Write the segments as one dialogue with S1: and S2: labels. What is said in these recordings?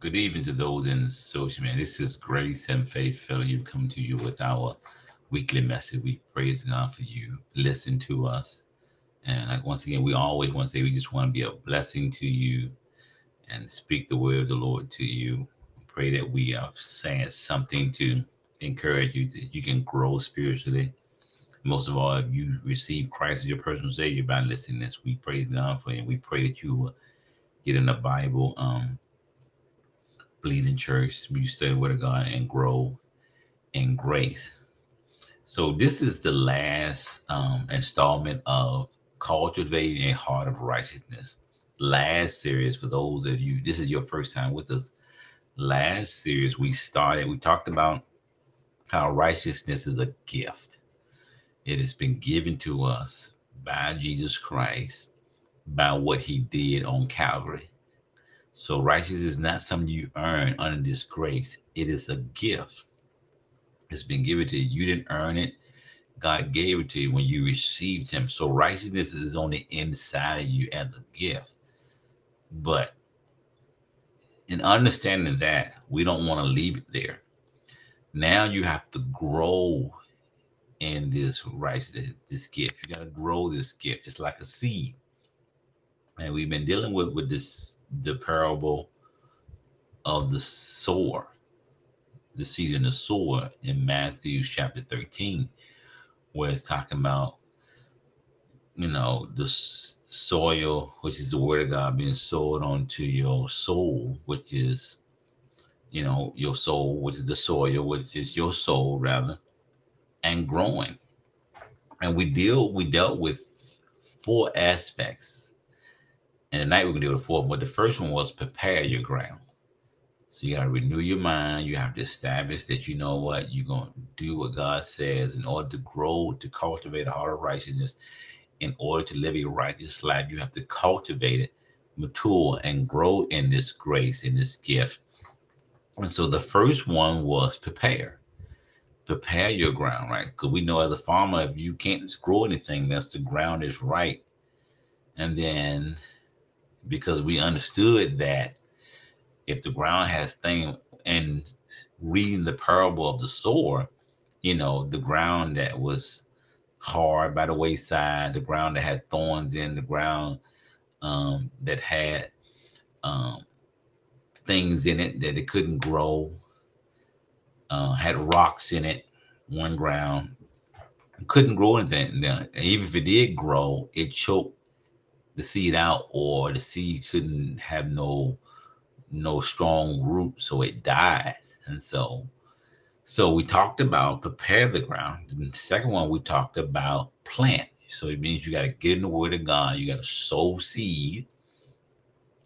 S1: Good evening to those in social media. This is Grace and Faith Fellowship come to you with our weekly message. We praise God for you listening to us. And like once again, we always want to say we just want to be a blessing to you and speak the word of the Lord to you. Pray that we are saying something to encourage you that you can grow spiritually. Most of all, if you receive Christ as your personal Savior by listening to this, we praise God for you. And we pray that you will get in the Bible. Um, believe in church, you study of God and grow in grace. So this is the last um, installment of cultivating a heart of righteousness. Last series for those of you, this is your first time with us. Last series we started, we talked about how righteousness is a gift. It has been given to us by Jesus Christ by what he did on Calvary. So righteousness is not something you earn under this grace. It is a gift. It's been given to you. You didn't earn it. God gave it to you when you received him. So righteousness is on the inside of you as a gift. But in understanding that, we don't want to leave it there. Now you have to grow in this righteousness, this gift. You got to grow this gift. It's like a seed and we've been dealing with with this the parable of the sower, the seed in the sower in Matthew chapter 13, where it's talking about you know the soil, which is the word of God being sowed onto your soul, which is you know your soul, which is the soil, which is your soul rather, and growing. And we deal we dealt with four aspects and tonight we're gonna do the fourth. But the first one was prepare your ground. So you gotta renew your mind. You have to establish that you know what you're gonna do what God says in order to grow, to cultivate a heart of righteousness. In order to live a righteous life, you have to cultivate it, mature, and grow in this grace, in this gift. And so the first one was prepare. Prepare your ground, right? Because we know as a farmer, if you can't grow anything unless the ground is right, and then because we understood that if the ground has thing and reading the parable of the sower, you know, the ground that was hard by the wayside, the ground that had thorns in, the ground um, that had um, things in it that it couldn't grow, uh, had rocks in it, one ground, couldn't grow anything. And even if it did grow, it choked the seed out or the seed couldn't have no no strong root so it died. And so so we talked about prepare the ground. And the second one we talked about plant. So it means you got to get in the word of god. You got to sow seed.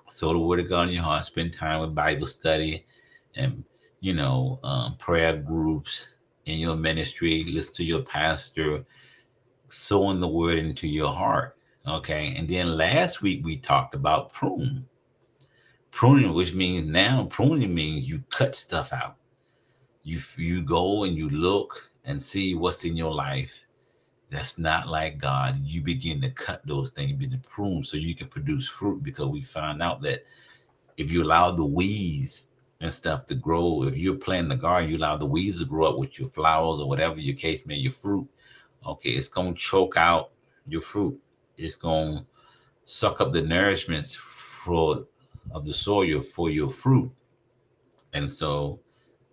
S1: Sow the word of god in your heart. Spend time with bible study and you know um, prayer groups in your ministry. Listen to your pastor sowing the word into your heart Okay. And then last week we talked about prune. Pruning, which means now pruning means you cut stuff out. You you go and you look and see what's in your life that's not like God. You begin to cut those things, begin to prune so you can produce fruit because we found out that if you allow the weeds and stuff to grow, if you're planting the garden, you allow the weeds to grow up with your flowers or whatever your case may, your fruit. Okay, it's gonna choke out your fruit it's going to suck up the nourishment for of the soil for your fruit. And so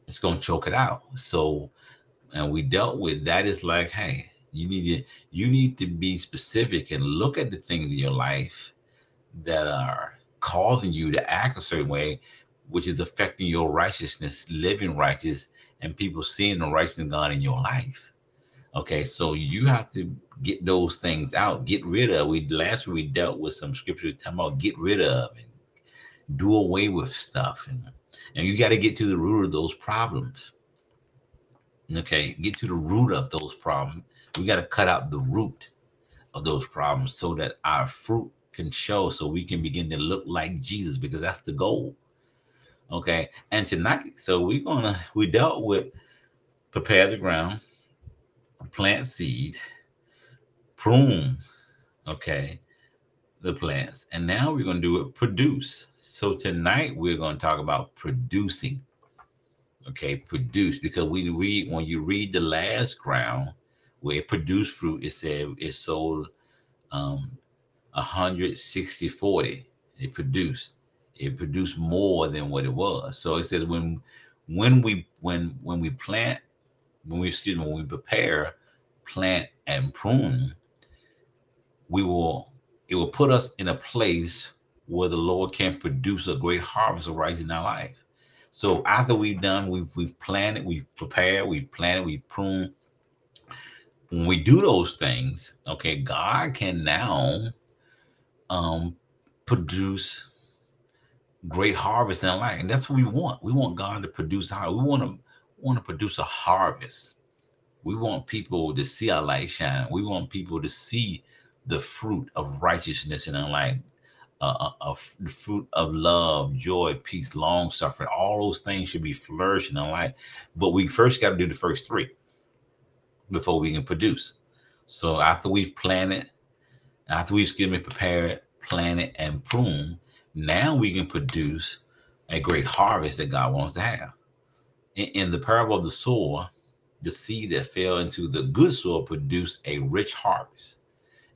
S1: it's going to choke it out. So and we dealt with that is like hey you need to you need to be specific and look at the things in your life that are causing you to act a certain way which is affecting your righteousness living righteous and people seeing the righteousness of god in your life okay so you have to get those things out, get rid of. We last we dealt with some scripture talking about get rid of and do away with stuff, and and you got to get to the root of those problems. Okay, get to the root of those problems. We got to cut out the root of those problems so that our fruit can show, so we can begin to look like Jesus, because that's the goal. Okay, and tonight, so we're gonna we dealt with prepare the ground, plant seed, prune, okay, the plants. And now we're going to do it produce. So tonight we're going to talk about producing. Okay, produce because we read when you read the last ground where it produced fruit, it said it sold um 160 40. It produced. It produced more than what it was. So it says when when we when when we plant, when we excuse me, when we prepare, plant and prune, we will it will put us in a place where the Lord can produce a great harvest of rice in our life. So after we've done, we've we've planted, we've prepared, we've planted, we've pruned. When we do those things, okay, God can now um produce great harvest in our life. And that's what we want. We want God to produce how we want to want to produce a harvest. We want people to see our light shine. We want people to see the fruit of righteousness in our life, uh, uh, the fruit of love, joy, peace, long suffering. All those things should be flourishing in life. But we first got to do the first three before we can produce. So after we've planted, after we've excuse me, prepared, planted, and pruned, now we can produce a great harvest that God wants to have. In, in the parable of the sower, the seed that fell into the good soil produced a rich harvest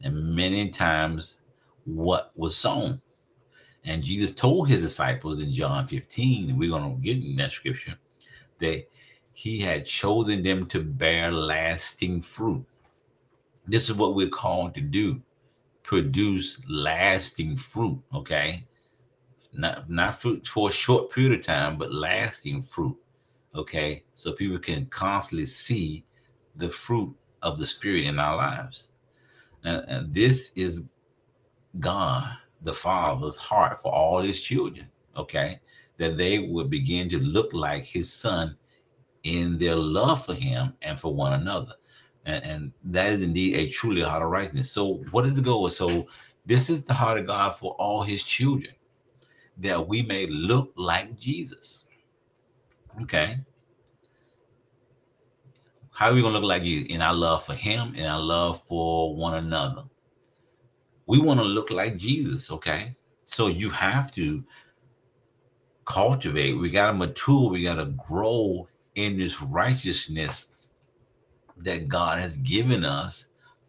S1: and many times what was sown. And Jesus told his disciples in John 15, and we're going to get in that scripture, that he had chosen them to bear lasting fruit. This is what we're called to do produce lasting fruit, okay? Not, not fruit for a short period of time, but lasting fruit, okay? So people can constantly see the fruit of the Spirit in our lives. And, and this is God, the Father's heart for all his children, okay? That they would begin to look like his son in their love for him and for one another. And, and that is indeed a truly heart of righteousness. So, what is the goal? So, this is the heart of God for all his children, that we may look like Jesus. Okay. How are we to look like you in our love for him and our love for one another? We want to look like Jesus, okay? So you have to cultivate, we got to mature, we got to grow in this righteousness that God has given us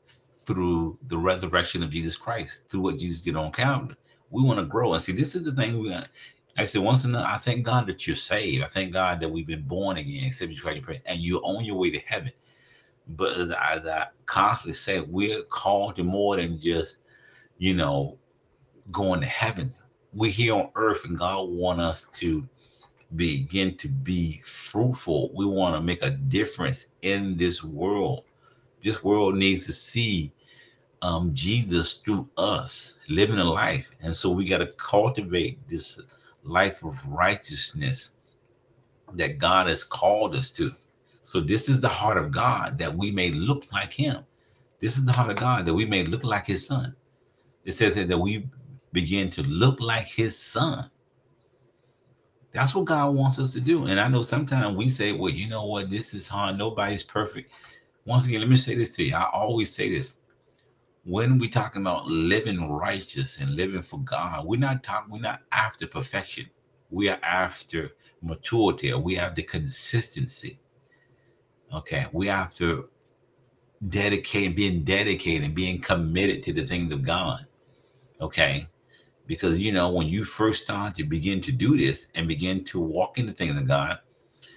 S1: through the resurrection of Jesus Christ, through what Jesus did on Calvary. We want to grow. And see, this is the thing we got I said, once in I thank God that you're saved. I thank God that we've been born again, except you try to pray, and you're on your way to heaven. But as, as I constantly say, we're called to more than just, you know, going to heaven. We're here on earth, and God want us to begin to be fruitful. We want to make a difference in this world. This world needs to see um, Jesus through us living a life, and so we got to cultivate this life of righteousness that God has called us to. So, this is the heart of God that we may look like Him. This is the heart of God that we may look like His Son. It says that we begin to look like His Son. That's what God wants us to do. And I know sometimes we say, well, you know what? This is hard. Nobody's perfect. Once again, let me say this to you. I always say this when we talking about living righteous and living for God, we're not talking, we're not after perfection. We are after maturity. We have the consistency. Okay. We have to dedicate, being dedicated, being committed to the things of God. Okay. Because you know, when you first start to begin to do this and begin to walk in the things of God,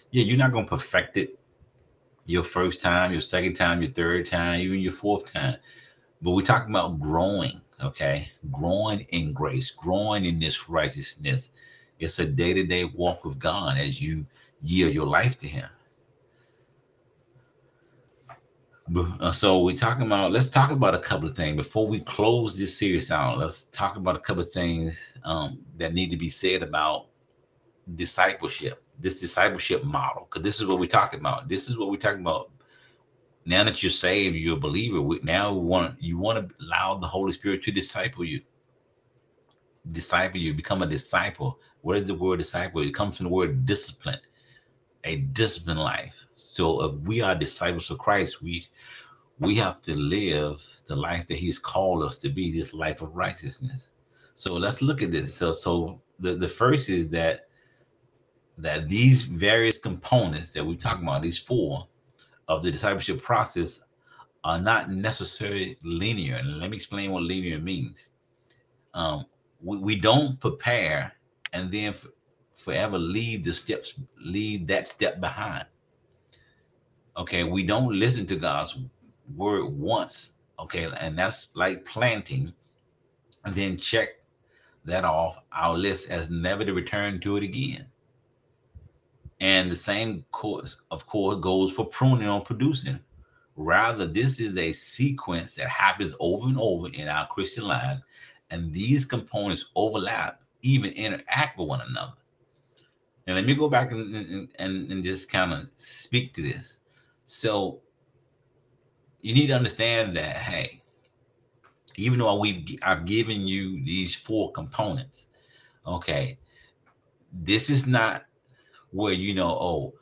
S1: yeah, you're not going to perfect it your first time, your second time, your third time, even your fourth time but we're talking about growing, okay? Growing in grace, growing in this righteousness. It's a day to day walk with God as you yield your life to Him. Uh, so we're talking about, let's talk about a couple of things before we close this series out. Let's talk about a couple of things um, that need to be said about discipleship, this discipleship model, because this is what we're talking about. This is what we're talking about now that you're saved, you're a believer. Now we want you want to allow the Holy Spirit to disciple you. Disciple you, become a disciple. What is the word disciple? It comes from the word discipline, a disciplined life. So if we are disciples of Christ, we we have to live the life that He's called us to be, this life of righteousness. So let's look at this. So, so the, the first is that that these various components that we talk about, these four of the discipleship process, are not necessarily linear. And let me explain what linear means. Um, we, we don't prepare and then f- forever leave the steps, leave that step behind. Okay, we don't listen to God's word once. Okay, and that's like planting, and then check that off our list as never to return to it again. And the same course, of course, goes for pruning or producing. Rather, this is a sequence that happens over and over in our Christian lives, and these components overlap, even interact with one another. And let me go back and, and, and just kind of speak to this. So, you need to understand that, hey, even though we've I've given you these four components, okay, this is not where you know, oh,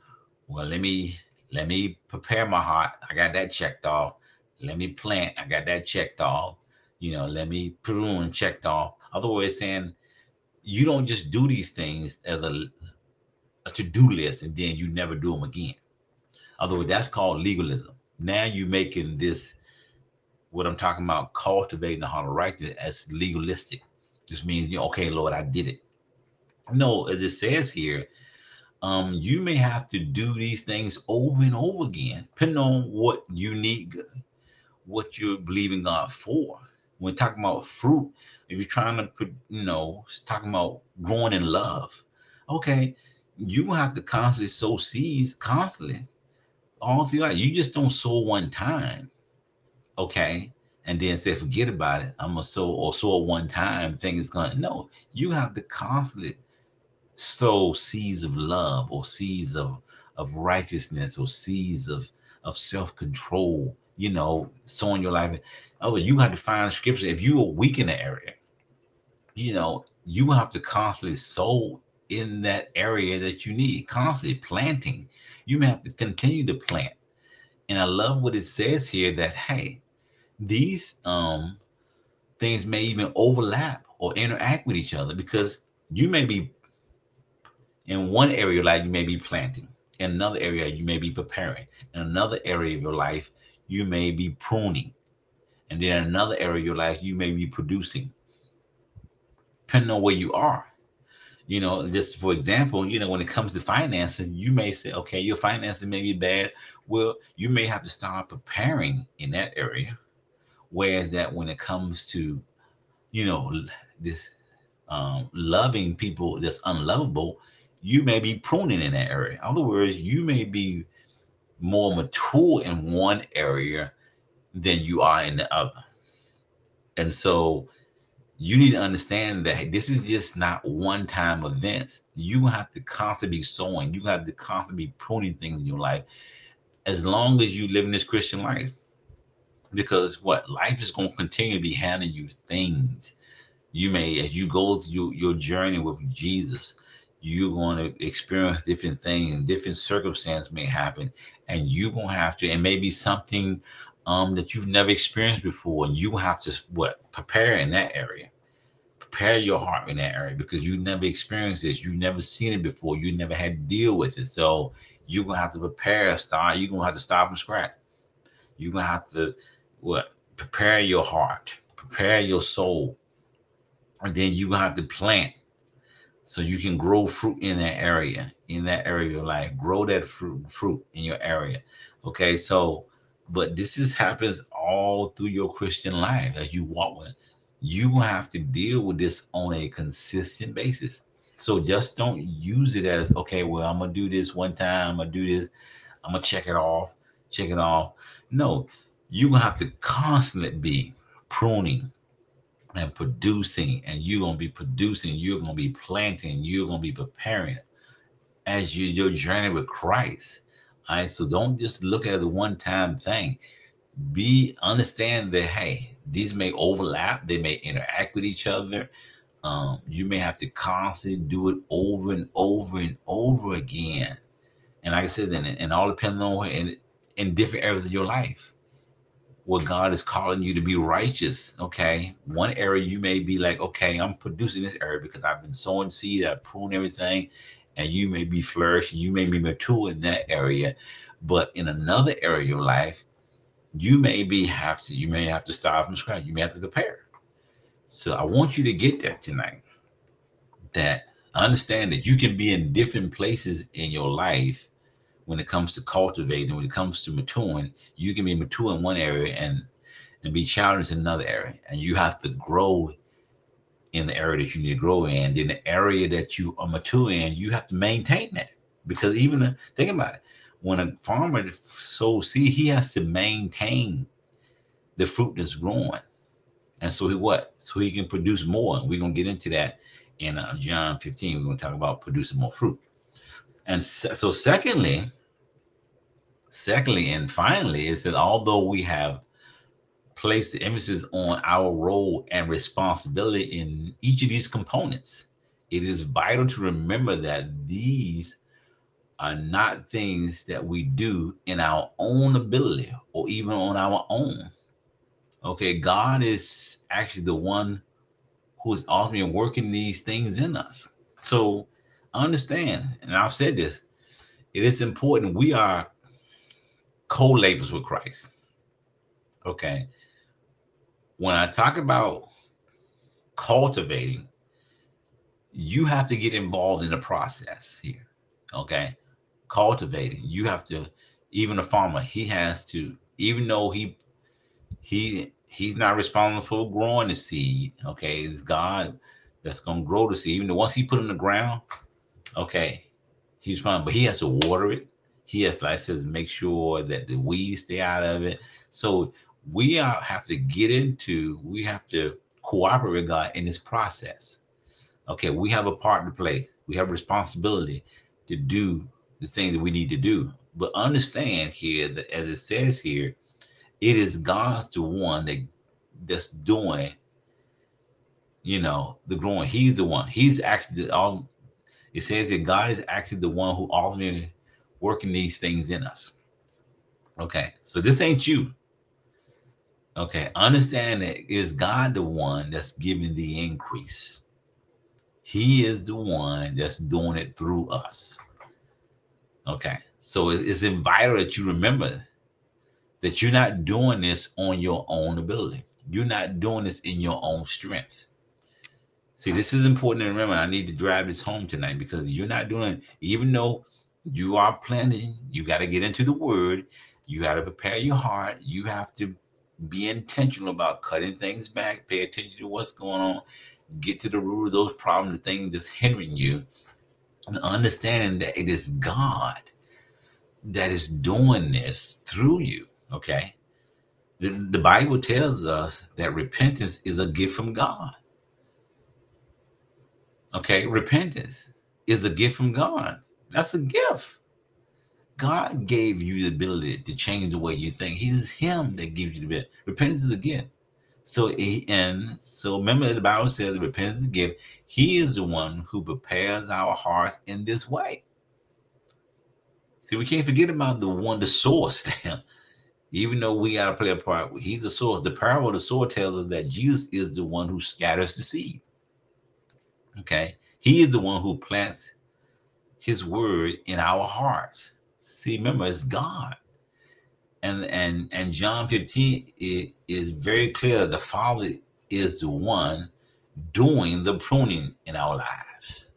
S1: well, let me let me prepare my heart. I got that checked off. Let me plant. I got that checked off. You know, let me prune checked off. Other words, saying you don't just do these things as a, a to-do list and then you never do them again. Otherwise, that's called legalism. Now you're making this what I'm talking about, cultivating the heart of righteousness as legalistic. Just means, you know, okay, Lord, I did it. No, as it says here, um, you may have to do these things over and over again, depending on what you need, what you're believing God for. When talking about fruit, if you're trying to put, you know, talking about growing in love, okay, you have to constantly sow seeds constantly. All feel like you just don't sow one time, okay, and then say forget about it. I'm gonna sow or sow one time. Thing is gonna no. You have to constantly sow seeds of love or seeds of of righteousness or seeds of of self-control you know sowing your life. Oh you have to find scripture. If you are weak in the area you know you have to constantly sow in that area that you need constantly planting. You may have to continue to plant. And i love what it says here that hey these um things may even overlap or interact with each other because you may be in one area of life, you may be planting. In another area, you may be preparing. In another area of your life, you may be pruning. And then another area of your life, you may be producing. Depending on where you are. You know, just for example, you know, when it comes to finances, you may say, okay, your finances may be bad. Well, you may have to start preparing in that area. Whereas that when it comes to, you know, this um, loving people that's unlovable, you may be pruning in that area. In other words, you may be more mature in one area than you are in the other. And so you need to understand that this is just not one time events. You have to constantly be sowing, you have to constantly be pruning things in your life as long as you live in this Christian life. Because what life is going to continue to be handing you things. You may, as you go through your journey with Jesus, you're going to experience different things, different circumstances may happen, and you're going to have to, and maybe something um, that you've never experienced before, and you have to what prepare in that area, prepare your heart in that area because you never experienced this, you've never seen it before, you never had to deal with it. So you're gonna have to prepare, start. You're gonna have to start from scratch. You're gonna have to what prepare your heart, prepare your soul, and then gonna have to plant so you can grow fruit in that area in that area of your life. Grow that fruit fruit in your area. Okay so but this is happens all through your christian life as you walk with you have to deal with this on a consistent basis. So just don't use it as okay well i'm gonna do this one time i'm gonna do this i'm gonna check it off check it off. No you have to constantly be pruning and producing, and you're gonna be producing, you're gonna be planting, you're gonna be preparing as you your journey with Christ. All right, so don't just look at the one-time thing. Be understand that hey, these may overlap, they may interact with each other. Um, you may have to constantly do it over and over and over again. And like I said, and, and all depends on in different areas of your life. Where God is calling you to be righteous. Okay. One area you may be like, okay, I'm producing this area because I've been sowing seed, I prune everything, and you may be flourishing, you may be mature in that area. But in another area of your life, you may be have to, you may have to start from scratch. You may have to prepare. So I want you to get that tonight. That understand that you can be in different places in your life when it comes to cultivating, when it comes to maturing, you can be mature in one area and and be challenged in another area. And you have to grow in the area that you need to grow in. Then the area that you are mature in, you have to maintain that. Because even think about it, when a farmer sows seed, he has to maintain the fruit that's growing. And so he what? So he can produce more. And we're gonna get into that in uh, John 15. We're gonna talk about producing more fruit. And so, secondly, Secondly, and finally, it says, although we have placed the emphasis on our role and responsibility in each of these components, it is vital to remember that these are not things that we do in our own ability or even on our own. Okay, God is actually the one who is ultimately working these things in us. So understand, and I've said this, it is important we are co-labors with Christ. Okay. When I talk about cultivating, you have to get involved in the process here. Okay. Cultivating, you have to, even a farmer, he has to, even though he he he's not responsible for growing the seed. Okay, it's God that's gonna grow the seed. Even though once he put in the ground, okay, he's fine, but he has to water it. He has, like says, make sure that the weeds stay out of it. So we have to get into, we have to cooperate with God in this process. Okay, we have a part to play. We have responsibility to do the things that we need to do. But understand here that as it says here, it is God's the one that that's doing, you know, the growing. He's the one. He's actually all. It says that God is actually the one who ultimately working these things in us. Okay, so this ain't you. Okay, understand that is God the one that's giving the increase. He is the one that's doing it through us. Okay, so it's vital that you remember that you're not doing this on your own ability. You're not doing this in your own strength. See, this is important to remember. I need to drive this home tonight because you're not doing, even though you are planning. You got to get into the word. You got to prepare your heart. You have to be intentional about cutting things back. Pay attention to what's going on. Get to the root of those problems, the things that's hindering you, and understanding that it is God that is doing this through you. Okay. The, the Bible tells us that repentance is a gift from God. Okay. Repentance is a gift from God. That's a gift. God gave you the ability to change the way you think. He's Him that gives you the ability. Repentance is a gift. So, and so remember the Bible says repentance is a gift. He is the one who prepares our hearts in this way. See, we can't forget about the one, the source. Even though we got to play a part, he's the source. The parable of the sower tells us that Jesus is the one who scatters the seed. Okay. He is the one who plants his word in our hearts. See, remember, it's mm-hmm. God. And and and John 15 it is very clear the Father is the one doing the pruning in our lives.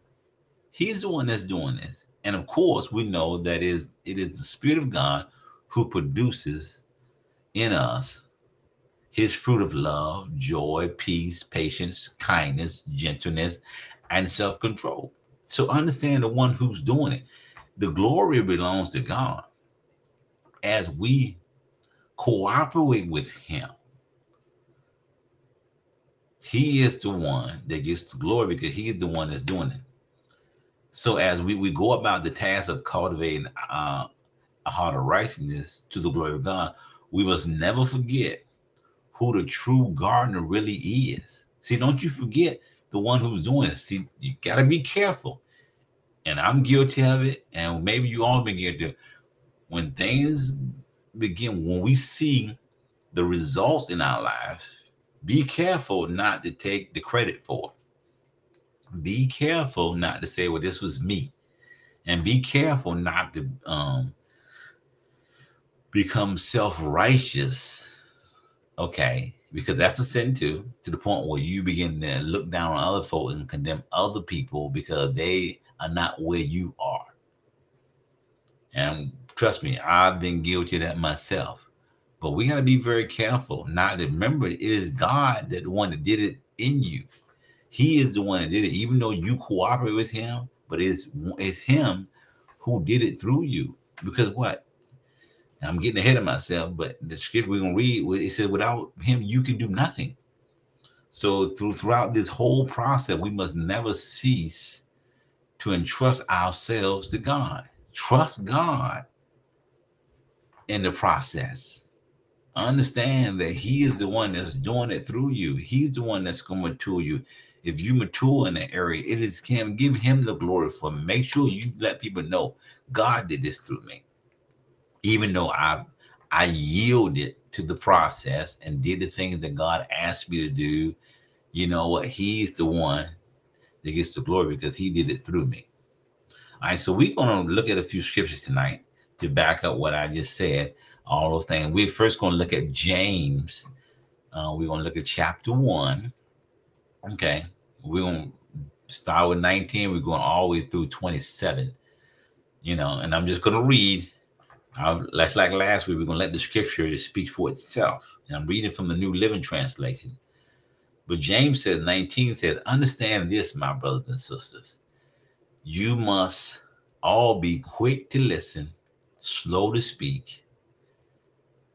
S1: He's the one that's doing this. And of course, we know that is it is the Spirit of God who produces in us his fruit of love, joy, peace, patience, kindness, gentleness, and self-control. So understand the one who's doing it. The glory belongs to God as we cooperate with Him. He is the one that gets the glory because He is the one that's doing it. So as we, we go about the task of cultivating uh, a heart of righteousness to the glory of God, we must never forget who the true gardener really is. See, don't you forget the one who's doing it. See, you got to be careful. And I'm guilty of it. And maybe you all been guilty. When things begin, when we see the results in our lives, be careful not to take the credit for. It. Be careful not to say, "Well, this was me," and be careful not to um, become self-righteous. Okay, because that's a sin too, to the point where you begin to look down on other folk and condemn other people because they are not where you are. And trust me, I've been guilty of that myself. But we got to be very careful not to remember it is God that the one that did it in you. He is the one that did it, even though you cooperate with him, but it's it's him who did it through you. Because what? I'm getting ahead of myself, but the scripture we're gonna read it says, without him, you can do nothing. So through throughout this whole process, we must never cease to entrust ourselves to God. Trust God in the process. Understand that He is the one that's doing it through you. He's the one that's going to mature you. If you mature in the area, it is Him. Give Him the glory for. Make sure you let people know God did this through me. Even though I I yielded to the process and did the things that God asked me to do, you know what? He's the one that gets the glory because He did it through me. All right, so we're to look at a few scriptures tonight to back up what I just said, all those things. We're first to look at James. Uh, we're to look at chapter one. Okay, we're to start with 19. We're going all the way through 27. You know, and I'm just to read. I'll, that's like last week. We're going to let the scripture speak for itself. And I'm reading from the New Living Translation. But James says, 19 says, Understand this, my brothers and sisters you must all be quick to listen, slow to speak,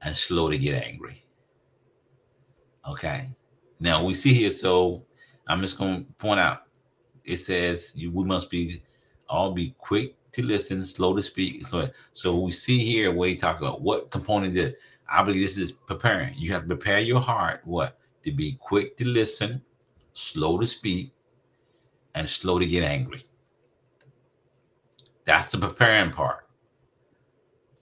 S1: and slow to get angry. Okay. Now we see here, so I'm just going to point out it says you, we must be all be quick to listen, slow to speak. So, so we see here where he talk about what component did. I believe this is preparing. You have to prepare your heart what to be quick to listen, slow to speak, and slow to get angry. That's the preparing part.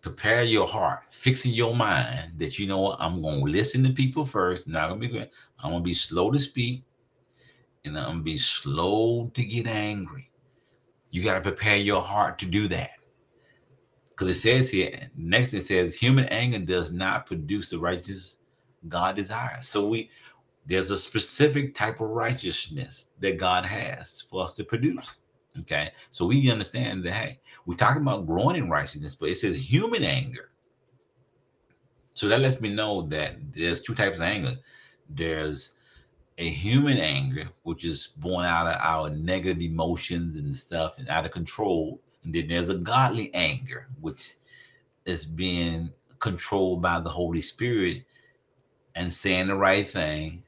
S1: Prepare your heart, fixing your mind that you know what I'm gonna listen to people first. Not gonna be. I'm gonna be slow to speak, and I'm gonna be slow to get angry. You gotta prepare your heart to do that. Because it says here, next it says, human anger does not produce the righteous God desires. So we there's a specific type of righteousness that God has for us to produce. Okay. So we understand that, hey, we're talking about growing in righteousness, but it says human anger. So that lets me know that there's two types of anger. There's a human anger, which is born out of our negative emotions and stuff and out of control. And then there's a godly anger, which is being controlled by the Holy Spirit and saying the right thing,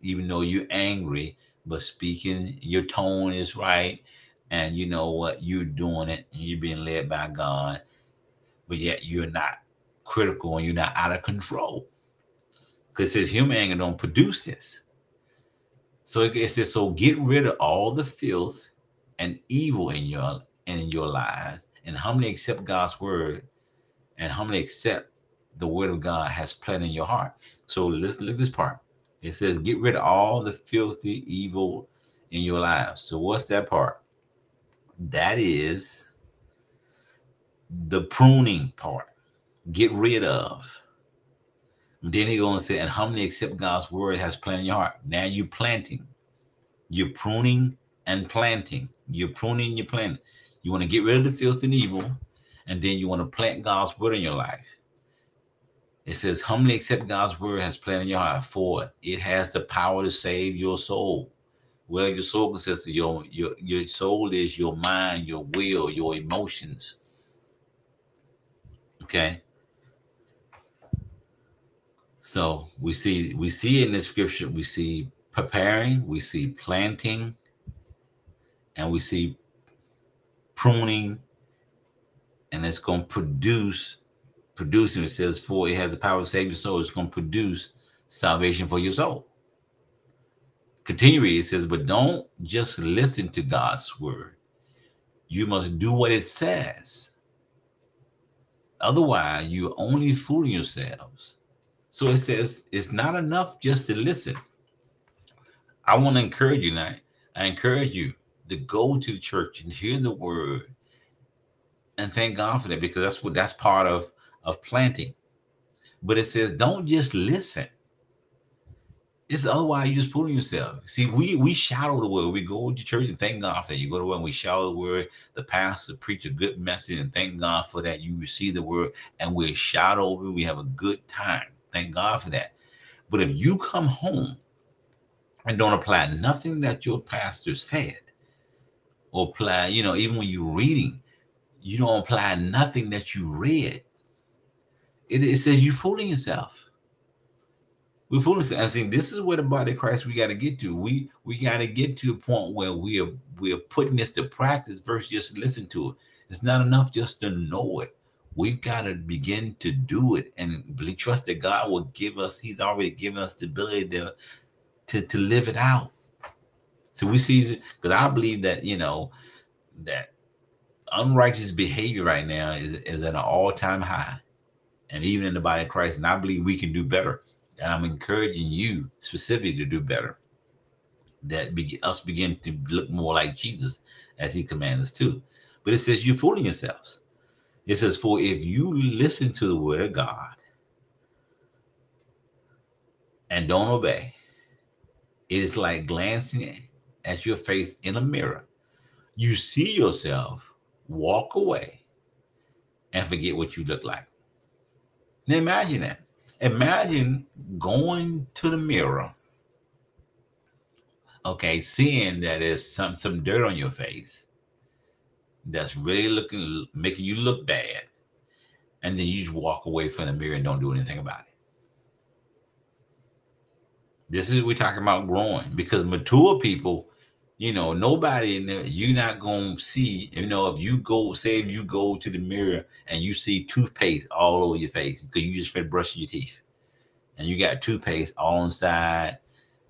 S1: even though you're angry, but speaking, your tone is right and you know what you're doing it and you're being led by God, but yet you're not critical and you're not out of control. Because it says human anger don't produce this. So it says, so get rid of all the filth and evil in your in your lives and humbly accept God's word and humbly accept the word of God has planted in your heart. So let's look at this part. It says, get rid of all the filthy evil in your lives. So what's that part? That is the pruning part. Get rid of. Then he to say, and many accept God's word has planted in your heart? Now you're planting. You're pruning and planting. You're pruning, you're planting. You want to get rid of the filth and evil, and then you want to plant God's word in your life. It says, humbly accept God's word has planted in your heart, for it has the power to save your soul. Well, your soul consists of your your your soul is your mind, your will, your emotions. Okay. So we see we see in the scripture, we see preparing, we see planting, and we see pruning, and it's going to produce producing. It says, for it has the power to save your soul. It's going to produce salvation for your soul. Continuing, it says, but don't just listen to God's word. You must do what it says. Otherwise, you're only fooling yourselves. So it says it's not enough just to listen. I want to encourage you tonight. I encourage you to go to church and hear the word and thank God for that because that's what that's part of of planting. But it says don't just listen. It's otherwise you're just fooling yourself. See, we we shadow the word. We go to church and thank God for that. You go to work and we shadow the word. The pastor preach a good message and thank God for that. You receive the word and we shadow over. We have a good time. Thank God for that. But if you come home and don't apply nothing that your pastor said, or apply, you know, even when you're reading, you don't apply nothing that you read. It, it says you're fooling yourself. We're fooling. I think this is where the body of Christ we got to get to. We we got to get to a point where we are we are putting this to practice versus just listen to it. It's not enough just to know it. We've got to begin to do it and trust that God will give us. He's already given us the ability to to, to live it out. So we see because I believe that you know that unrighteous behavior right now is, is at an all-time high. And even in the body of Christ, and I believe we can do better. And I'm encouraging you specifically to do better. That be, us begin to look more like Jesus as he commands us to. But it says you're fooling yourselves. It says, For if you listen to the word of God and don't obey, it is like glancing at your face in a mirror. You see yourself, walk away, and forget what you look like. Now imagine that. Imagine going to the mirror, okay, seeing that there's some some dirt on your face that's really looking making you look bad, and then you just walk away from the mirror and don't do anything about it. This is we're talking about growing because mature people, you know, nobody in there, you're not gonna see, you know, if you go, say if you go to the mirror and you see toothpaste all over your face because you just been brushing your teeth and you got toothpaste all inside.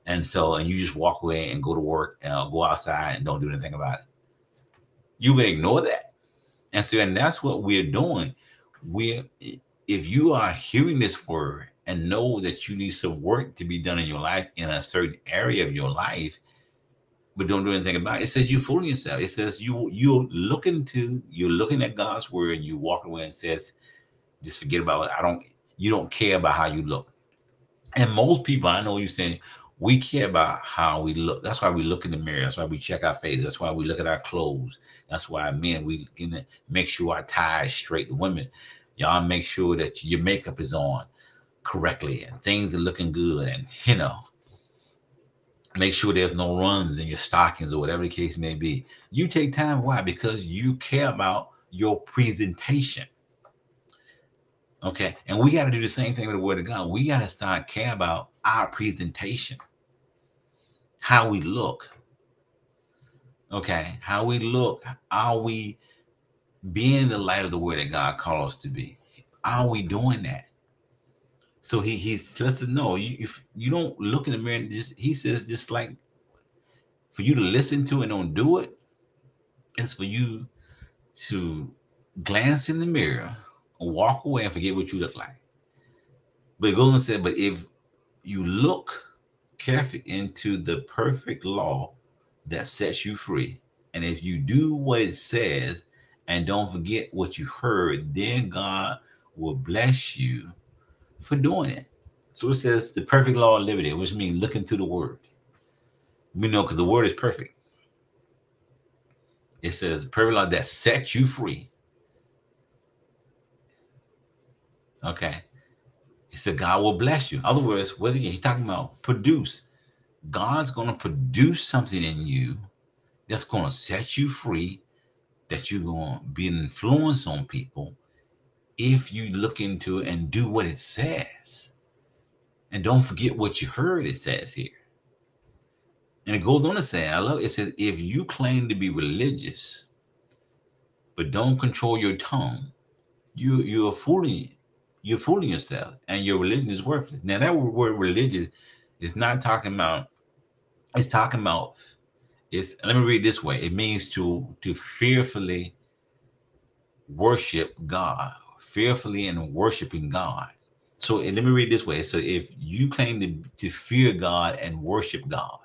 S1: And so, and you just walk away and go to work and uh, go outside and don't do anything about it. You would ignore that. And so, and that's what we're doing. We're, if you are hearing this word and know that you need some work to be done in your life in a certain area of your life, but don't do anything about it. It says you're fooling yourself. It says you you're looking to you're looking at God's word and you walk away and says, just forget about it. I don't you don't care about how you look. And most people, I know you're saying, we care about how we look. That's why we look in the mirror. That's why we check our face. That's why we look at our clothes. That's why men, we gonna make sure our tie is straight. Women, y'all make sure that your makeup is on correctly and things are looking good. And you know, make sure there's no runs in your stockings or whatever the case may be. You take time. Why? Because you care about your presentation. Okay. And we got to do the same thing with the word of God. We got to start care about our presentation, how we look. Okay. How we look. Are we being the light of the word that God called us to be? Are we doing that? So he he lets us know you if you don't look in the mirror just he says just like for you to listen to and don't do it, it's for you to glance in the mirror walk away and forget what you look like. But it goes and said, but if you look carefully into the perfect law that sets you free, and if you do what it says and don't forget what you heard, then God will bless you for doing it. So it says the perfect law of liberty, which means looking through the word. We know because the word is perfect. It says the perfect law that sets you free. Okay. He said, God will bless you. In other words, what again? He's talking about produce. God's going to produce something in you that's going to set you free, that you're going to be an influence on people if you look into it and do what it says. And don't forget what you heard it says here. And it goes on to say, I love it, says, if you claim to be religious, but don't control your tongue, you you're fooling you're fooling yourself and your religion is worthless. Now, that word religious is not talking about, it's talking about, it's, let me read this way. It means to, to fearfully worship God, fearfully and worshiping God. So let me read this way. So if you claim to, to fear God and worship God,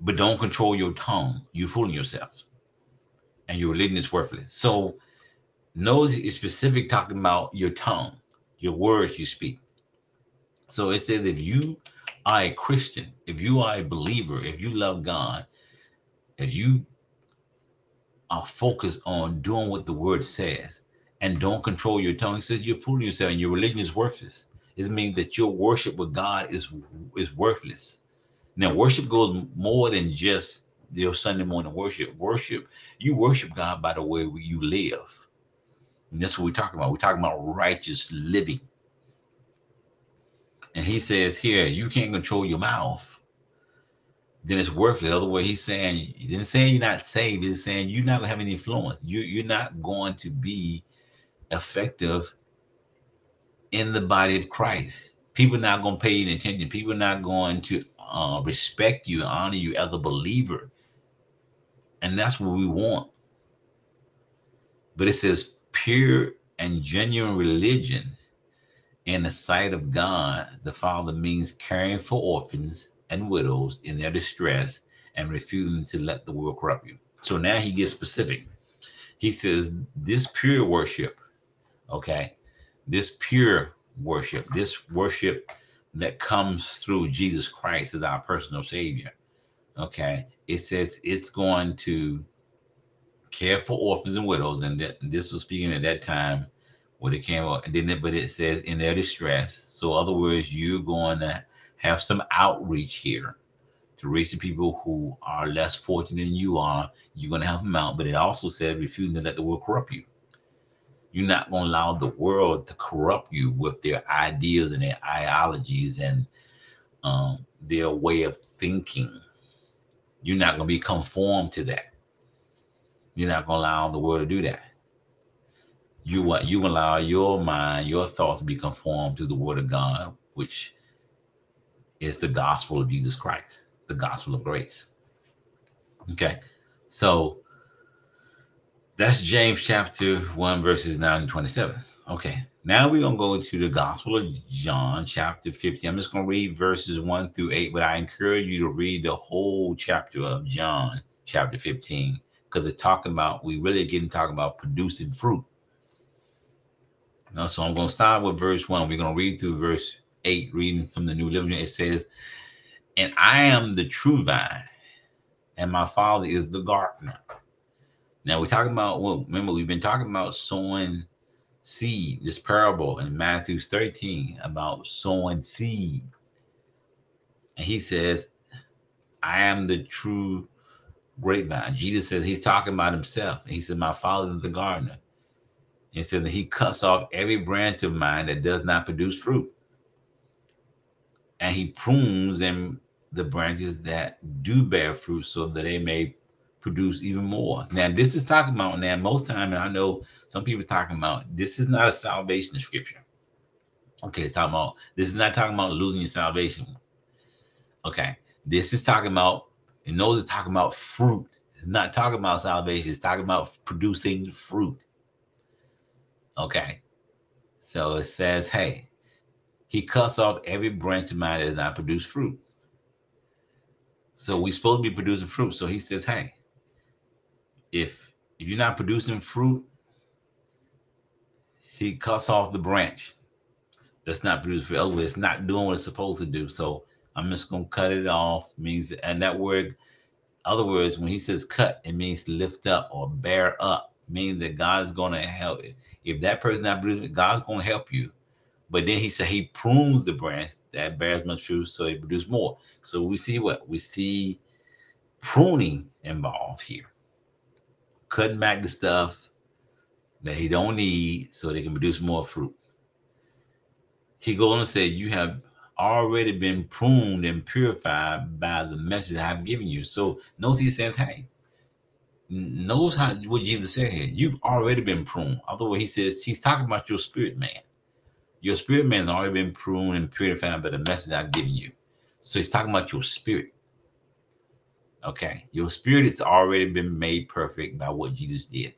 S1: but don't control your tongue, you're fooling yourself. And your religion is worthless. So knows is specific talking about your tongue, your words you speak. So it says if you are a Christian, if you are a believer, if you love God, if you are focused on doing what the word says and don't control your tongue, it says you're fooling yourself and your religion is worthless. It means that your worship with God is is worthless. Now, worship goes more than just your Sunday morning worship. Worship, you worship God by the way you live. And that's what we're talking about. We're talking about righteous living. And he says here, you can't control your mouth, then it's worthless. Other way, he's saying, he didn't say you're not saved, he's saying you're not gonna have any influence. You, you're not going to be effective in the body of Christ. People are not gonna pay you attention. People are not going to uh, respect you, honor you as a believer. And that's what we want. But it says pure and genuine religion in the sight of God, the Father means caring for orphans and widows in their distress and refusing to let the world corrupt you. So now he gets specific. He says, This pure worship, okay, this pure worship, this worship that comes through Jesus Christ as our personal Savior, okay, it says it's going to care for orphans and widows. And that, this was speaking at that time when it came out, then it, but it says in their distress. So, other words, you're going to have some outreach here to reach the people who are less fortunate than you are. You're going to help them out, but it also said refusing to let the world corrupt you. You're not going to allow the world to corrupt you with their ideas and their ideologies and um, their way of thinking. You're not going to be conformed to that. You're not going to allow the world to do that you want you allow your mind, your thoughts to be conformed to the word of God, which is the gospel of Jesus Christ, the gospel of grace. Okay, so that's James chapter 1, verses 9 and 27. Okay, now we're gonna go to the gospel of John, chapter 50. I'm just gonna read verses 1 through 8, but I encourage you to read the whole chapter of John, chapter 15, because they're talking about we really getting talking about producing fruit now, so I'm going to start with verse one. We're going to read through verse eight, reading from the New Living. It says, "And I am the true vine, and my Father is the gardener." Now we're talking about. Well, remember we've been talking about sowing seed. This parable in Matthew 13 about sowing seed, and he says, "I am the true grapevine." Jesus says he's talking about himself. He said, "My Father is the gardener." He said that he cuts off every branch of mine that does not produce fruit. And he prunes them the branches that do bear fruit so that they may produce even more. Now, this is talking about now, most time, and I know some people talking about this is not a salvation scripture. Okay, it's talking about this is not talking about losing your salvation. Okay, this is talking about, and those are talking about fruit. It's not talking about salvation, it's talking about producing fruit. Okay. So it says, hey, he cuts off every branch of mine that does not produce fruit. So we're supposed to be producing fruit. So he says, hey, if if you're not producing fruit, he cuts off the branch that's not producing fruit. It's not doing what it's supposed to do. So I'm just gonna cut it off. Means and that word, other words, when he says cut, it means lift up or bear up meaning that God's to help. If that person not producing, God's to help you. But then he said he prunes the branch that bears much fruit, so they produces more. So we see what we see pruning involved here, cutting back the stuff that he don't need so they can produce more fruit. He goes on to say, "You have already been pruned and purified by the message I've given you." So notice he says, "Hey, knows how what Jesus said here. You've already been pruned. Otherwise, he says he's talking about your spirit man. Your spirit man has already been pruned and purified by the message I've given you. So he's talking about your spirit. Okay, your spirit has already been made perfect by what Jesus did.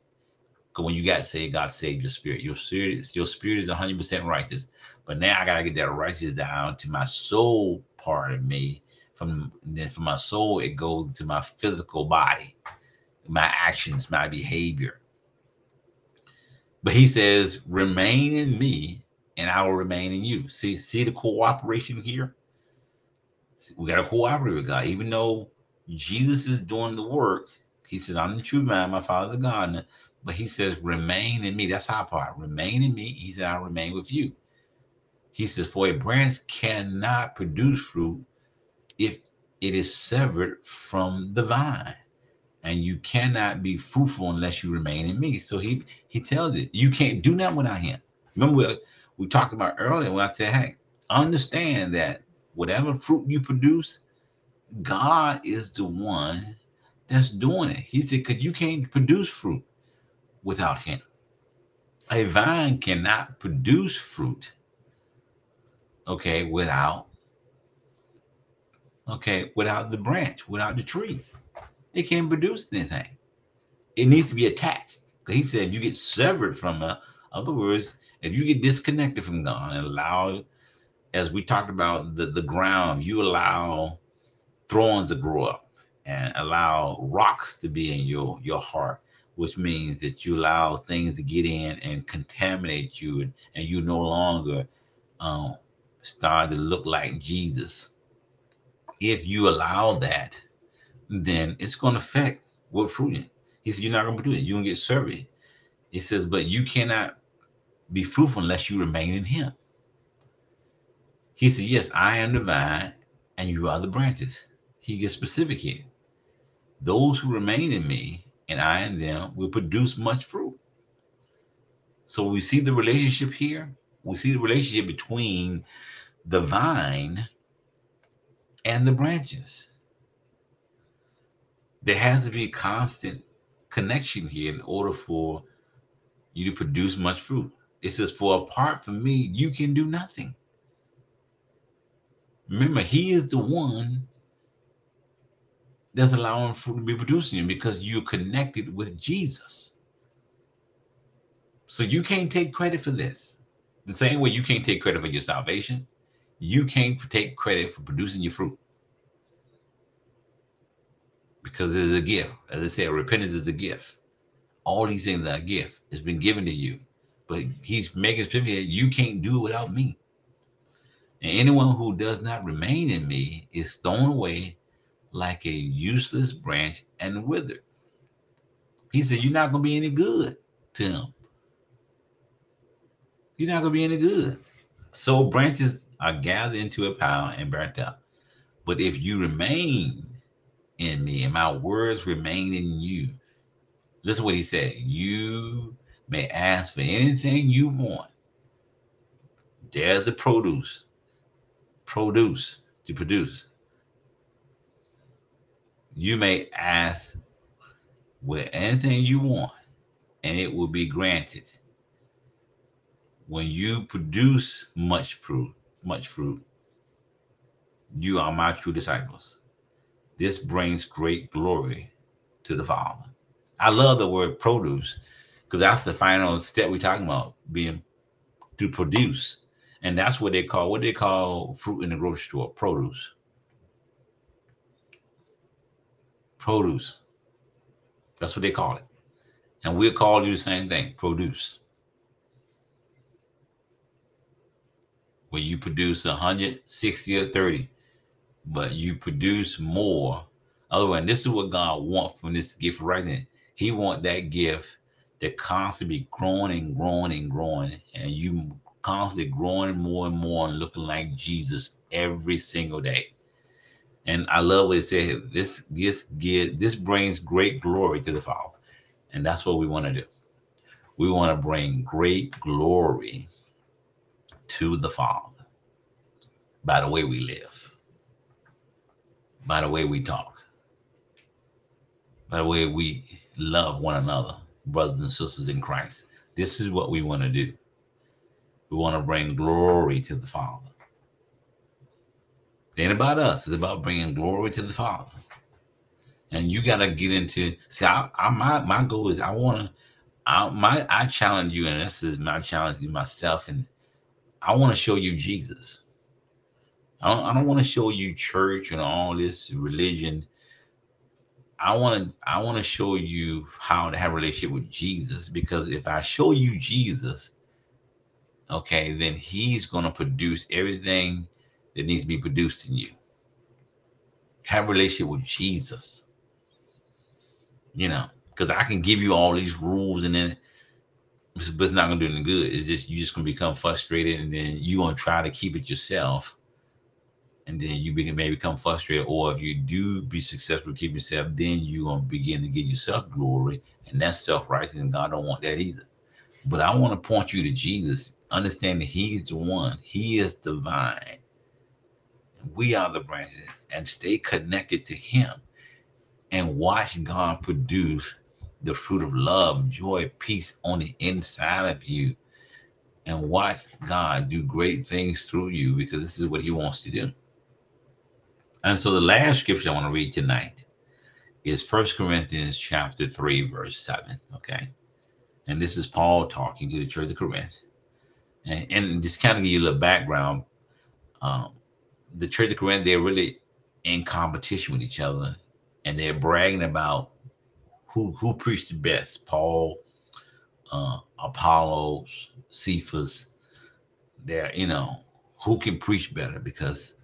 S1: Because when you got saved, God saved your spirit. Your spirit, your spirit is 100% righteous. But now I gotta get that righteous down to my soul part of me. From then from my soul, it goes to my physical body, my actions, my behavior. But he says, remain in me, and I will remain in you. See, see the cooperation here? We got to cooperate with God. Even though Jesus is doing the work, he said, I'm the true vine, my father the gardener. But he says, remain in me. That's our part. Remain in me. He said, I'll remain with you. He says, For a branch cannot produce fruit if it is severed from the vine. And you cannot be fruitful unless you remain in me. So he he tells it, you can't do nothing without him. Remember we, we talked about earlier when I said, hey, understand that whatever fruit you produce, God is the one that's doing it. He said, because you can't produce fruit without him. A vine cannot produce fruit okay, without okay, without the branch, without the tree. It can't produce anything. It needs to be attached. He said you get severed from uh, other words, if you get disconnected from God and allow, as we talked about the, the ground, you allow thorns to grow up and allow rocks to be in your, your heart, which means that you allow things to get in and contaminate you and, and you no longer um, start to look like Jesus. If you allow that, then it's going to affect what fruit. He said, You're not going to do it. You're going to get surveyed. He says, But you cannot be fruitful unless you remain in Him. He said, Yes, I am the vine and you are the branches. He gets specific here. Those who remain in me and I in them will produce much fruit. So we see the relationship here. We see the relationship between the vine and the branches. There has to be a constant connection here in order for you to produce much fruit. It says, For apart from me, you can do nothing. Remember, he is the one that's allowing fruit to be producing you because you're connected with Jesus. So you can't take credit for this. The same way you can't take credit for your salvation, you can't take credit for producing your fruit because it is a gift. As I said, repentance is a gift. All these things are a gift. It's been given to you. But he's making it clear you can't do it without me. And anyone who does not remain in me is thrown away like a useless branch and withered. He said, You're not going to be any good to him. You're not going to be any good. So branches are gathered into a pile and burnt up. But if you remain in me and my words remain in you, listen what he said. You may ask for anything you want. There's the produce. Produce to produce. You may ask with anything you want, and it will be granted. When you produce much fruit, much fruit. You are my true disciples. This brings great glory to the Father. I love the word produce because that's the final step we're talking about being to produce. And that's what they call what they call fruit in the grocery store produce. Produce. That's what they call it. And we'll call you the same thing produce. Where you produce 160 or 30, but you produce more. Otherwise, this is what God wants from this gift right then. He want that gift to constantly be growing and growing and growing, and you constantly growing more and more and looking like Jesus every single day. And I love what it said. This this give this brings great glory to the Father, and that's what we want to do. We want to bring great glory to the Father by the way we live, by the way we talk, by the way we love one another, brothers and sisters in Christ. This is what we want to do. We want to bring glory to the Father. It ain't about us. It's about bringing glory to the Father. And you got to get into see. I, I, my my goal is I want to I my I challenge you, and this is my challenge to myself, and I want to show you Jesus. I don't, I don't want to show you church and all this religion. I want to I want to show you how to have a relationship with Jesus because if I show you Jesus, okay, then he's going to produce everything that needs to be produced in you. Have a relationship with Jesus. You know, because I can give you all these rules and then but it's not gonna do any good. It's just you're just gonna become frustrated and then you're gonna try to keep it yourself. And then you begin may become frustrated, or if you do be successful keeping yourself, then you're gonna begin to give yourself glory, and that's self-righteous, and God don't want that either. But I want to point you to Jesus. Understand that He's the one, He is divine. We are the branches, and stay connected to Him and watch God produce the fruit of love, joy, peace on the inside of you. And watch God do great things through you because this is what He wants to do. And so the last scripture I want to read tonight is First Corinthians chapter 3, verse 7. Okay. And this is Paul talking to the church of Corinth. And, and just kind of give you a little background. Um, the church of Corinth, they're really in competition with each other and they're bragging about who who preached the best? Paul uh apollos cephas. They're you know who can preach better? Because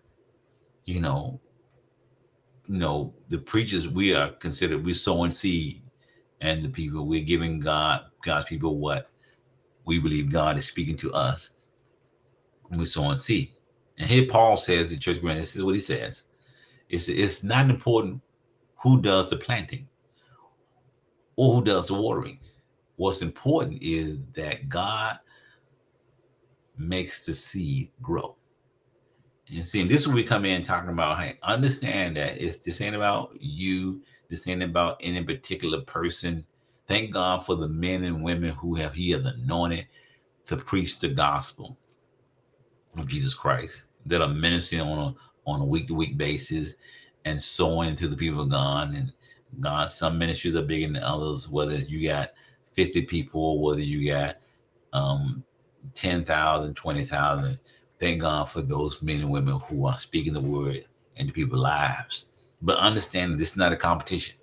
S1: you know you know the preachers we are considered we're sowing seed. And the people we're giving god god's people what we believe god is speaking to us. And we're sowing seed. And here paul says the church grant this is what he says. It's it's not important who does the planting or who does the watering. What's important is that God makes the seed grow. And see, this is we come in talking about, hey, understand that it's this ain't about you, this ain't about any particular person. Thank God for the men and women who have he has anointed to preach the gospel of Jesus Christ that are ministering on a on a week to week basis and sowing to the people of God and God, some ministries are bigger than others, whether you got 50 people, whether you got um, 10,000, 20,000. Thank God for those men and women who are speaking the word into people's lives. But understand this is not a competition.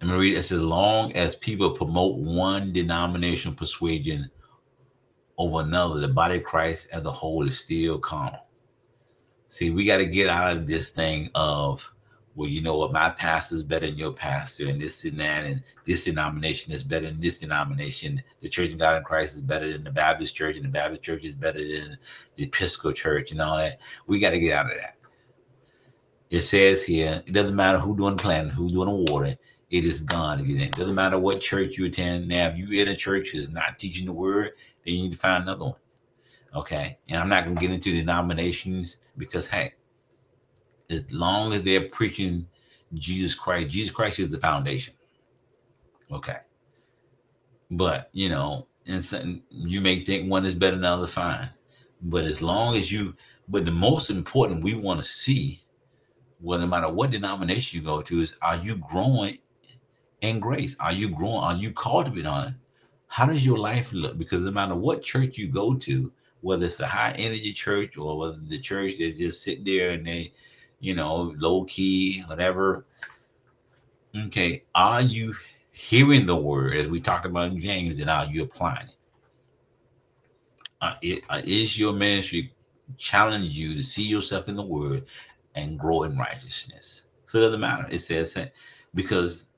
S1: Let me read it. Says, long as people promote one denominational persuasion over another, the body of Christ as a whole is still carnal. See, we got to get out of this thing of well, you know what, my pastor is better than your pastor, and this and that, and this denomination is better than this denomination. The Church of God in Christ is better than the Baptist Church, and the Baptist Church is better than the Episcopal Church, and all that. We got to get out of that. It says here, it doesn't matter who doing the planting, who's doing the watering, it is God. It doesn't matter what church you attend. Now, if you in a church that's not teaching the word, then you need to find another one. Okay. And I'm not gonna get into denominations because hey, as long as they're preaching Jesus Christ, Jesus Christ is the foundation. Okay. But you know, and you may think one is better than the other, fine. But as long as you, but the most important we want to see, well, no matter what denomination you go to, is are you growing in grace? Are you growing? Are you cultivating on? How does your life look? Because no matter what church you go to, whether it's a high energy church or whether the church that just sit there and they you know, low key, whatever. Okay, are you hearing the word as we talked about in James, and are you applying it? Uh, is your ministry challenge you to see yourself in the word and grow in righteousness? So it doesn't matter. It says that because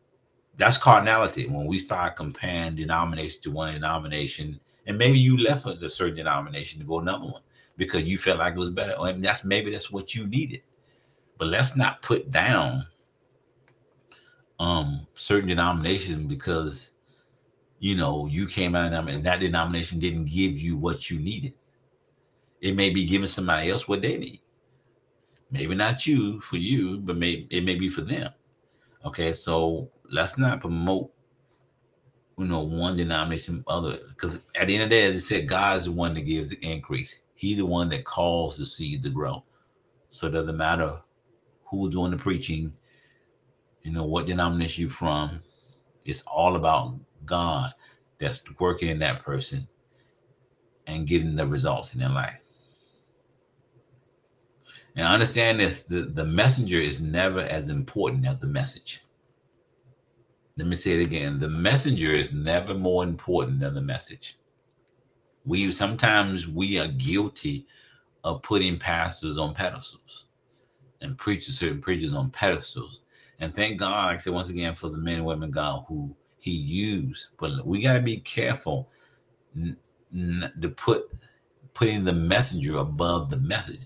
S1: that's carnality. When we start comparing denomination to one denomination, and maybe you left a certain denomination to go another one because you felt like it was better, and that's maybe that's what you needed. But let's not put down um certain denominations because you know you came out of them and that denomination didn't give you what you needed. It may be giving somebody else what they need. Maybe not you for you, but maybe it may be for them. Okay, so let's not promote you know one denomination other because at the end of the day, as I said, God's the one that gives the increase. He's the one that calls the seed to grow. So it doesn't matter who's doing the preaching, you know, what denomination you're from. It's all about God that's working in that person and getting the results in their life. And understand this the, the messenger is never as important as the message. Let me say it again. The messenger is never more important than the message. We sometimes we are guilty of putting pastors on pedestals and preachers, certain preachers on pedestals. And thank God, I said once again, for the men and women God who He used. But we got to be careful n- n- to put putting the messenger above the message.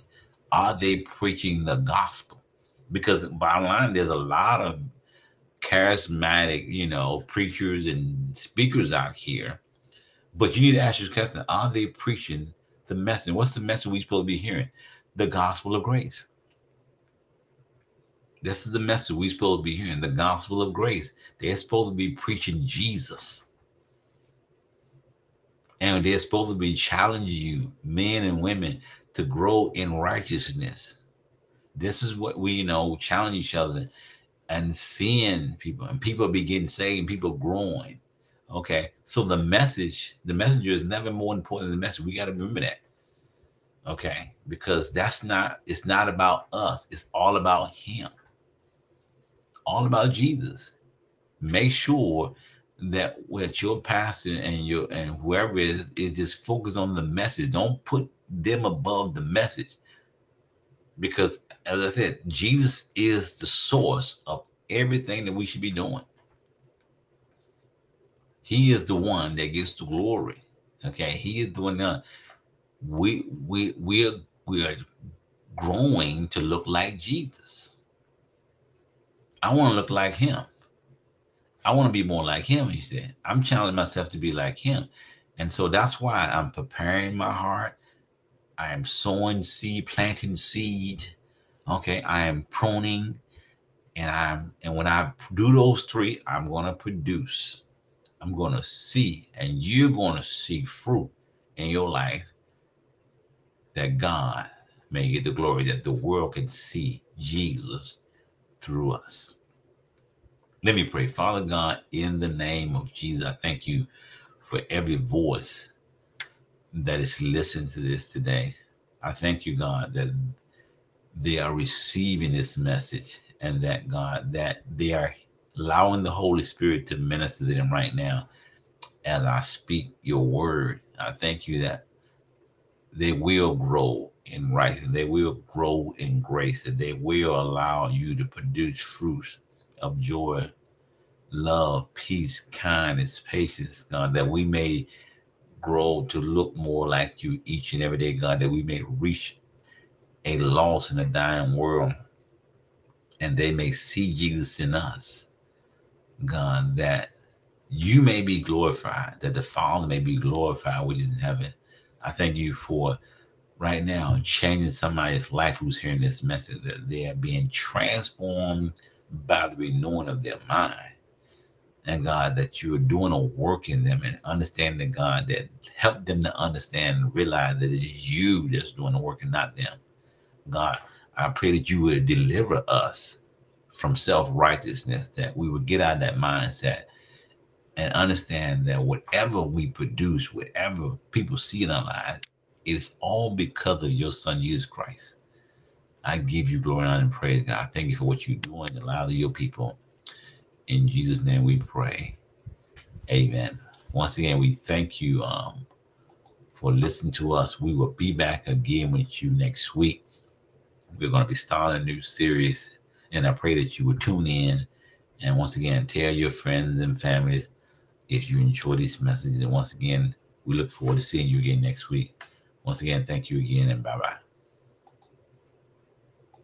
S1: Are they preaching the gospel? Because bottom line, there's a lot of charismatic, you know, preachers and speakers out here. But you need to ask your question: Are they preaching the message? What's the message we supposed to be hearing? The gospel of grace. This is the message we're supposed to be hearing: the gospel of grace. They're supposed to be preaching Jesus, and they're supposed to be challenging you, men and women, to grow in righteousness. This is what we you know challenge each other and seeing people and people be getting saved, people growing. Okay. So the message, the messenger is never more important than the message. We got to remember that. Okay. Because that's not, it's not about us. It's all about him. All about Jesus. Make sure that what your pastor and your and whoever is is just focus on the message. Don't put them above the message. Because as I said, Jesus is the source of everything that we should be doing. He is the one that gets the glory. Okay, he is the one that we we we are we are growing to look like Jesus. I want to look like him. I want to be more like him, he said. I'm challenging myself to be like him. And so that's why I'm preparing my heart. I am sowing seed, planting seed Okay, I am pruning and I'm and when I do those three, I'm gonna produce. I'm gonna see, and you're gonna see fruit in your life that God may get the glory, that the world can see Jesus through us. Let me pray. Father God, in the name of Jesus, I thank you for every voice that is listening to this today. I thank you, God, that they are receiving this message and that God, that they are allowing the Holy Spirit to minister to them right now as I speak your word. I thank you that they will grow in righteousness, they will grow in grace, that they will allow you to produce fruits of joy, love, peace, kindness, patience, God, that we may grow to look more like you each and every day, God, that we may reach a lost and a dying world, and they may see Jesus in us, God, that you may be glorified, that the Father may be glorified, which is in heaven. I thank you for right now changing somebody's life who's hearing this message, that they are being transformed by the renewing of their mind. And God, that you are doing a work in them and understanding, God, that help them to understand and realize that it is you that's doing the work and not them. God, I pray that you would deliver us from self righteousness, that we would get out of that mindset and understand that whatever we produce, whatever people see in our lives, it is all because of your son, Jesus Christ. I give you glory and praise, God. I thank you for what you're doing in the lives of your people. In Jesus' name we pray. Amen. Once again, we thank you um, for listening to us. We will be back again with you next week. We're going to be starting a new series, and I pray that you will tune in. And once again, tell your friends and families if you enjoy these messages. And once again, we look forward to seeing you again next week. Once again, thank you again, and bye bye.